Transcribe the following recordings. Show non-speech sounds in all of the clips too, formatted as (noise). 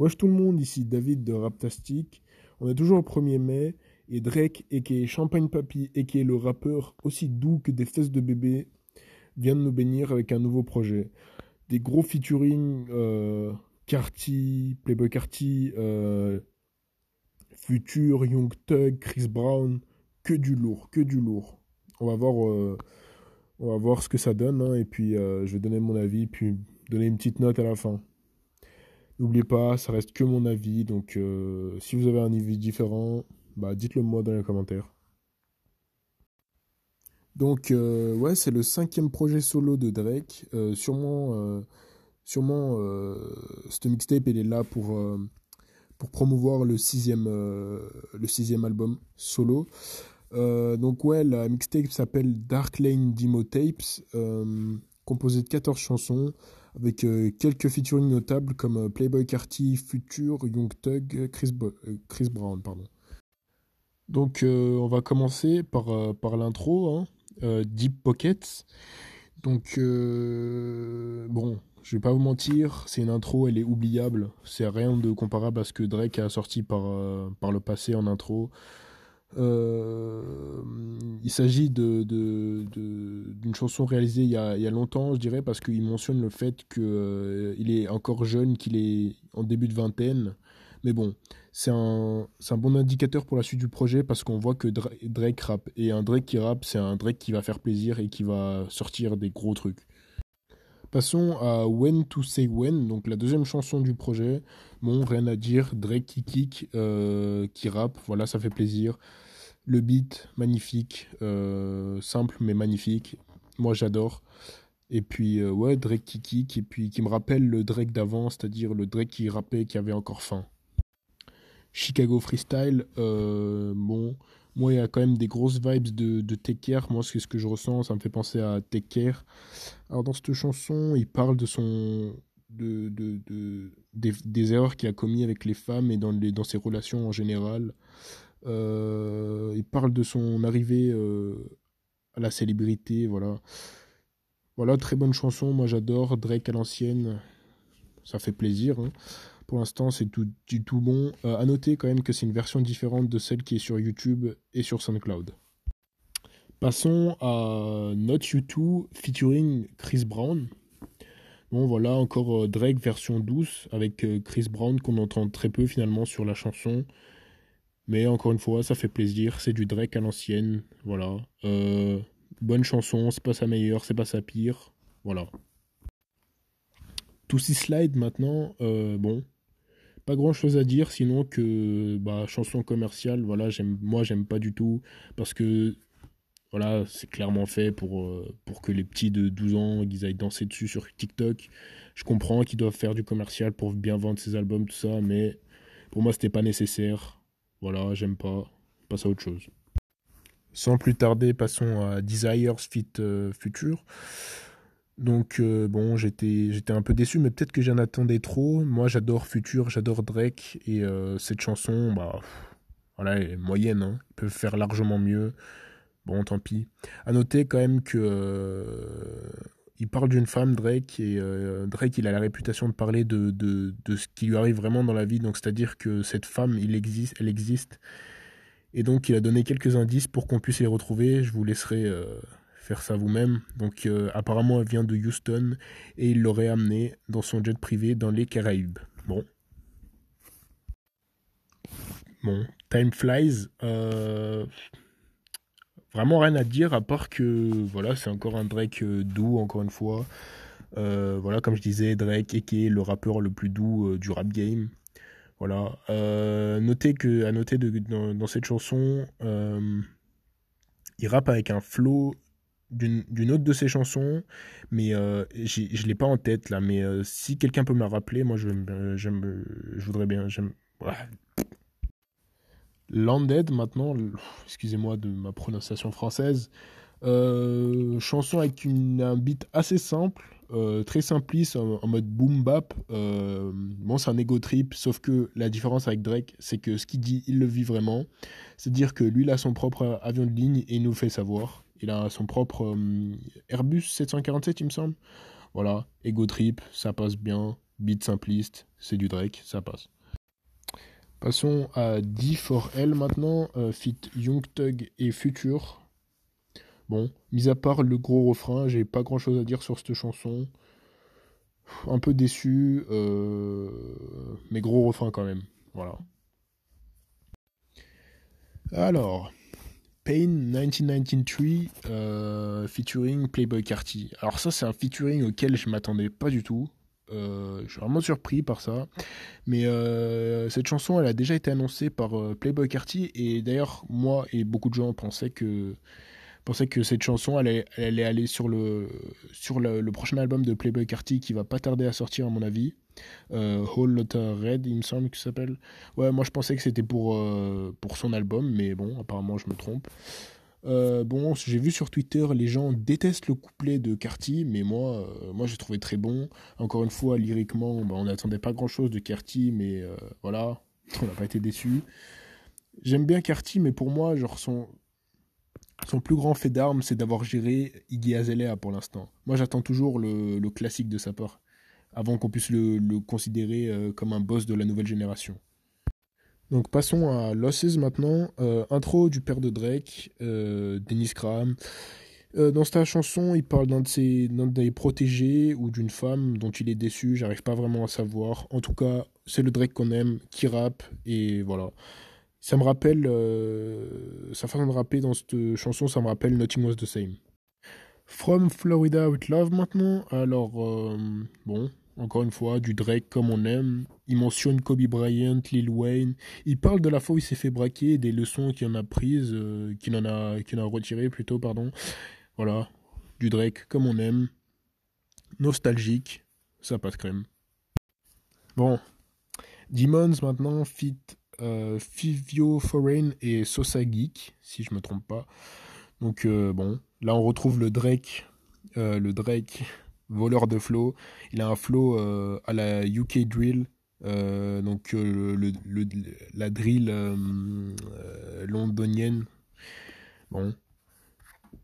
Wesh tout le monde, ici David de Raptastic. On est toujours au 1er mai et Drake, et qui est Champagne Papy, et qui est le rappeur aussi doux que des fesses de bébé, vient de nous bénir avec un nouveau projet. Des gros featuring, euh, Carty, Playboy Carty, euh, Future, Young Thug, Chris Brown, que du lourd, que du lourd. On va voir, euh, on va ce que ça donne, hein, et puis euh, je vais donner mon avis, puis donner une petite note à la fin. N'oubliez pas, ça reste que mon avis, donc euh, si vous avez un avis différent, bah dites-le moi dans les commentaires. Donc euh, ouais, c'est le cinquième projet solo de Drake. Euh, sûrement, sûrement, cette mixtape, elle est là pour pour promouvoir le sixième, le sixième album solo. Donc ouais, la mixtape s'appelle Dark Lane Demo Tapes, composée de 14 chansons, avec euh, quelques featuring notables comme euh, Playboy Carty, Future, Young Thug, Chris, euh, Brown, pardon. Donc on va commencer par, par l'intro, hein, Deep Pockets. Donc bon, je vais pas vous mentir, c'est une intro, elle est oubliable. C'est rien de comparable à ce que Drake a sorti par, par le passé en intro. Euh, il s'agit de, d'une chanson réalisée il y a, longtemps, je dirais, parce qu'il mentionne le fait qu'il est encore jeune, qu'il est en début de vingtaine. Mais bon, c'est un, un bon indicateur pour la suite du projet parce qu'on voit que Dra- Drake rappe. Et un Drake qui rappe, c'est un Drake qui va faire plaisir et qui va sortir des gros trucs. Passons à When to Say When, donc la deuxième chanson du projet. Bon, rien à dire, Drake qui kick, euh, qui rappe, voilà, ça fait plaisir. Le beat, magnifique, euh, simple mais magnifique. Moi j'adore. Et puis, euh, ouais, Drake qui kick, et puis qui me rappelle le Drake d'avant, c'est-à-dire le Drake qui rappait, qui avait encore faim. Chicago Freestyle, bon, moi il y a quand même des grosses vibes de, de. Moi, c'est ce que je ressens, ça me fait penser à Take. Alors, dans cette chanson, il parle de son. De, de, de- des, erreurs qu'il a commis avec les femmes et dans ses relations en général. Euh, il parle de son arrivée euh, à la célébrité, voilà. Voilà, très bonne chanson, moi j'adore. Drake à l'ancienne, ça fait plaisir. hein. Pour l'instant, c'est tout, du tout bon. Euh, à noter quand même que c'est une version différente de celle qui est sur YouTube et sur SoundCloud. Passons à Not You Too featuring Chris Brown. Bon, voilà, encore euh, Drake version douce avec euh, Chris Brown qu'on entend très peu finalement sur la chanson. Mais encore une fois, ça fait plaisir. C'est du Drake à l'ancienne. Voilà. Bonne chanson, c'est pas sa meilleure, c'est pas sa pire. Voilà. Tout si slide maintenant, bon, pas grand chose à dire sinon que bah, chanson commerciale, voilà, j'aime, moi j'aime pas du tout parce que voilà, c'est clairement fait pour, euh, que les petits de 12 ans ils aillent danser dessus sur TikTok. Je comprends qu'ils doivent faire du commercial pour bien vendre ses albums, tout ça, mais pour moi c'était pas nécessaire. Voilà, j'aime pas. Passe à autre chose. Sans plus tarder, passons à Desires Fit euh, Future. Donc euh, bon, j'étais un peu déçu, mais peut-être que j'en attendais trop. Moi, j'adore Future, j'adore Drake, et euh, cette chanson, bah voilà, elle est moyenne. Hein. Ils peuvent faire largement mieux. Bon, tant pis. À noter quand même que euh, il parle d'une femme, Drake, et Drake, il a la réputation de parler de, ce qui lui arrive vraiment dans la vie. Donc, c'est-à-dire que cette femme, elle existe. Et donc, il a donné quelques indices pour qu'on puisse les retrouver. Je vous laisserai faire ça vous-même. Donc, euh, apparemment, elle vient de Houston et il l'aurait amenée dans son jet privé dans les Caraïbes. Bon. Bon, Time Flies. euh, Vraiment rien à dire à part que voilà, c'est encore un Drake euh, doux, encore une fois. Voilà, comme je disais, Drake est le rappeur le plus doux du rap game. Voilà. Notez que, à noter dans, dans cette chanson, il rappe avec un flow d'une autre de ses chansons, mais euh, je l'ai pas en tête là. Mais euh, si quelqu'un peut me rappeler, moi je, voudrais bien. Ouais. Landed maintenant, excusez-moi de ma prononciation française. Euh, chanson avec un beat assez simple, très simpliste, en, mode boom bap. Bon, c'est un ego trip, sauf que la différence avec Drake, c'est que ce qu'il dit, il le vit vraiment. C'est-à-dire que lui, il a son propre avion de ligne et il nous fait savoir. Il a son propre euh, Airbus 747, il me semble. Voilà, ego trip, ça passe bien. beat simpliste, c'est du Drake, ça passe. Passons à D4L maintenant, euh, fit Young Thug et Future. Bon, mis à part le gros refrain, j'ai pas grand chose à dire sur cette chanson. Un peu déçu, euh, mais gros refrain quand même. Voilà. Alors, Pain 1993 euh, featuring Playboy Carty. Alors ça c'est un featuring auquel je m'attendais pas du tout. Euh, je suis vraiment surpris par ça. Mais euh, cette chanson, elle a déjà été annoncée par Playboy Carty. Et d'ailleurs, moi et beaucoup de gens pensaient que, pensaient que cette chanson, elle allait, aller sur, le, sur le, prochain album de Playboy Carty qui va pas tarder à sortir, à mon avis. Euh, Whole Lotta Red, il me semble que s'appelle. Ouais, moi je pensais que c'était pour, euh, pour son album, mais bon, apparemment je me trompe. Euh, bon, j'ai vu sur Twitter, les gens détestent le couplet de Carty, mais moi, moi j'ai trouvé très bon. Encore une fois, lyriquement, bah, on n'attendait pas grand chose de Carty, mais voilà, (laughs) on n'a pas été déçus. J'aime bien Carty, mais pour moi, genre son, son plus grand fait d'armes, c'est d'avoir géré Iggy Azalea pour l'instant. Moi, j'attends toujours le, classique de sa part avant qu'on puisse le, considérer euh, comme un boss de la nouvelle génération. Donc passons à Losses maintenant. Euh, intro du père de Drake, euh, Dennis Graham. dans cette chanson, il parle d'un de ses des protégés ou d'une femme dont il est déçu. J'arrive pas vraiment à savoir. En tout cas, c'est le Drake qu'on aime, qui rappe et voilà. Ça me rappelle sa façon de rapper dans cette chanson. Ça me rappelle Nothing Was the Same. From Florida with Love maintenant. Alors bon, encore une fois, du Drake comme on aime. Il mentionne Kobe Bryant, Lil Wayne. Il parle de la fois où il s'est fait braquer, des leçons qu'il en a prises, euh, qu'il en a, qu'il a retirées plutôt, pardon. Voilà, du Drake comme on aime. Nostalgique, ça passe crème. Bon, Demons maintenant, fit euh, Fivio Foreign et Sosa Geek, si je me trompe pas. Donc euh, bon, là on retrouve le Drake, le Drake voleur de flow. Il a un flow euh, à la UK drill. Euh, donc euh, la drill londonienne. Bon,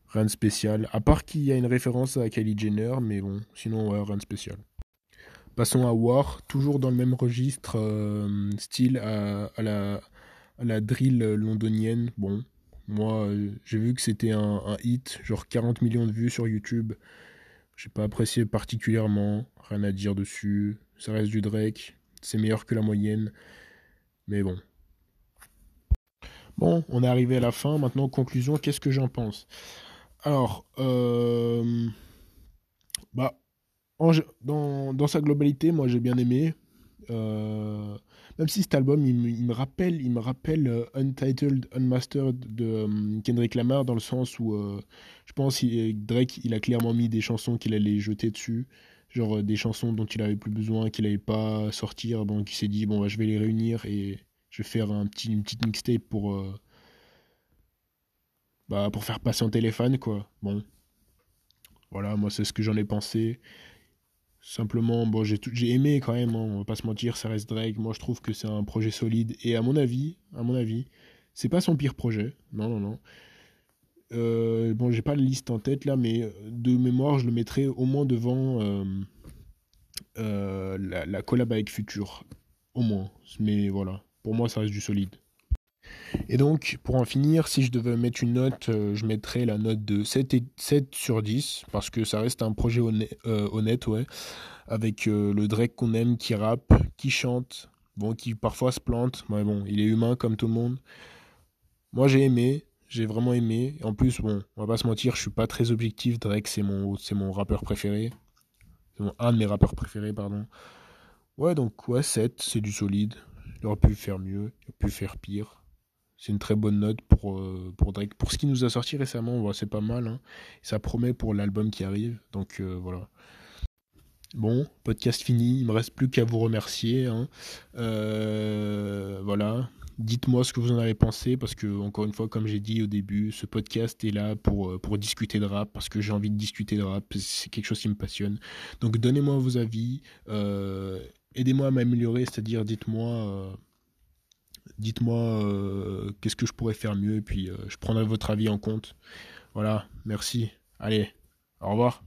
rien de spécial. À part qu'il y a une référence à Kylie Jenner, mais bon, sinon rien de spécial. Passons à War, toujours dans le même registre, style à, la, drill londonienne. Bon, moi j'ai vu que c'était un, un, hit, genre 40 millions de vues sur YouTube. J'ai pas apprécié particulièrement, rien à dire dessus. Ça reste du Drake, c'est meilleur que la moyenne. Mais bon. Bon, on est arrivé à la fin. Maintenant, conclusion, qu'est-ce que j'en pense? Alors, euh, bah, dans, sa globalité, moi j'ai bien aimé. Euh, même si cet album, il me, rappelle, il me rappelle euh, Untitled, Unmastered de euh, Kendrick Lamar dans le sens où je pense que Drake, il a clairement mis des chansons qu'il allait jeter dessus, genre des chansons dont il avait plus besoin, qu'il n'allait pas sortir, donc il s'est dit bon bah, je vais les réunir et je vais faire une petite mixtape pour bah, pour faire passer en téléphone quoi. Bon, voilà, moi c'est ce que j'en ai pensé. Simplement, bon, j'ai aimé quand même, hein, on va pas se mentir, ça reste Drake. Moi, je trouve que c'est un projet solide. Et à mon avis, à mon avis, c'est pas son pire projet. Non, non, non. Euh, bon, j'ai pas la liste en tête là, mais de mémoire, je le mettrais au moins devant euh, euh, la, la collab avec Future. Au moins. Mais voilà, pour moi, ça reste du solide. Et donc, pour en finir, si je devais mettre une note, euh, je mettrais la note de 7, et 7 sur 10, parce que ça reste un projet euh, honnête, ouais, avec euh, le Drake qu'on aime, qui rappe, qui chante, bon, qui parfois se plante, mais bon, il est humain comme tout le monde. Moi, j'ai aimé, j'ai vraiment aimé. En plus, bon, on va pas se mentir, je suis pas très objectif. Drake, c'est mon, c'est mon rappeur préféré. C'est un de mes rappeurs préférés, pardon. Ouais, donc, ouais, 7, c'est du solide. Il aurait pu faire mieux, il aurait pu faire pire. C'est une très bonne note pour, euh, pour Drake. Pour ce qui nous a sorti récemment, c'est pas mal. Hein. Ça promet pour l'album qui arrive. Donc euh, voilà. Bon, podcast fini. Il me reste plus qu'à vous remercier. Hein. Euh, voilà. Dites-moi ce que vous en avez pensé parce que, encore une fois, comme j'ai dit au début, ce podcast est là pour, pour discuter de rap parce que j'ai envie de discuter de rap. C'est quelque chose qui me passionne. Donc, donnez-moi vos avis. Aidez-moi à m'améliorer, c'est-à-dire dites-moi dites-moi euh, qu'est-ce que je pourrais faire mieux, et puis euh, je prendrai votre avis en compte. Voilà, merci. Allez, au revoir.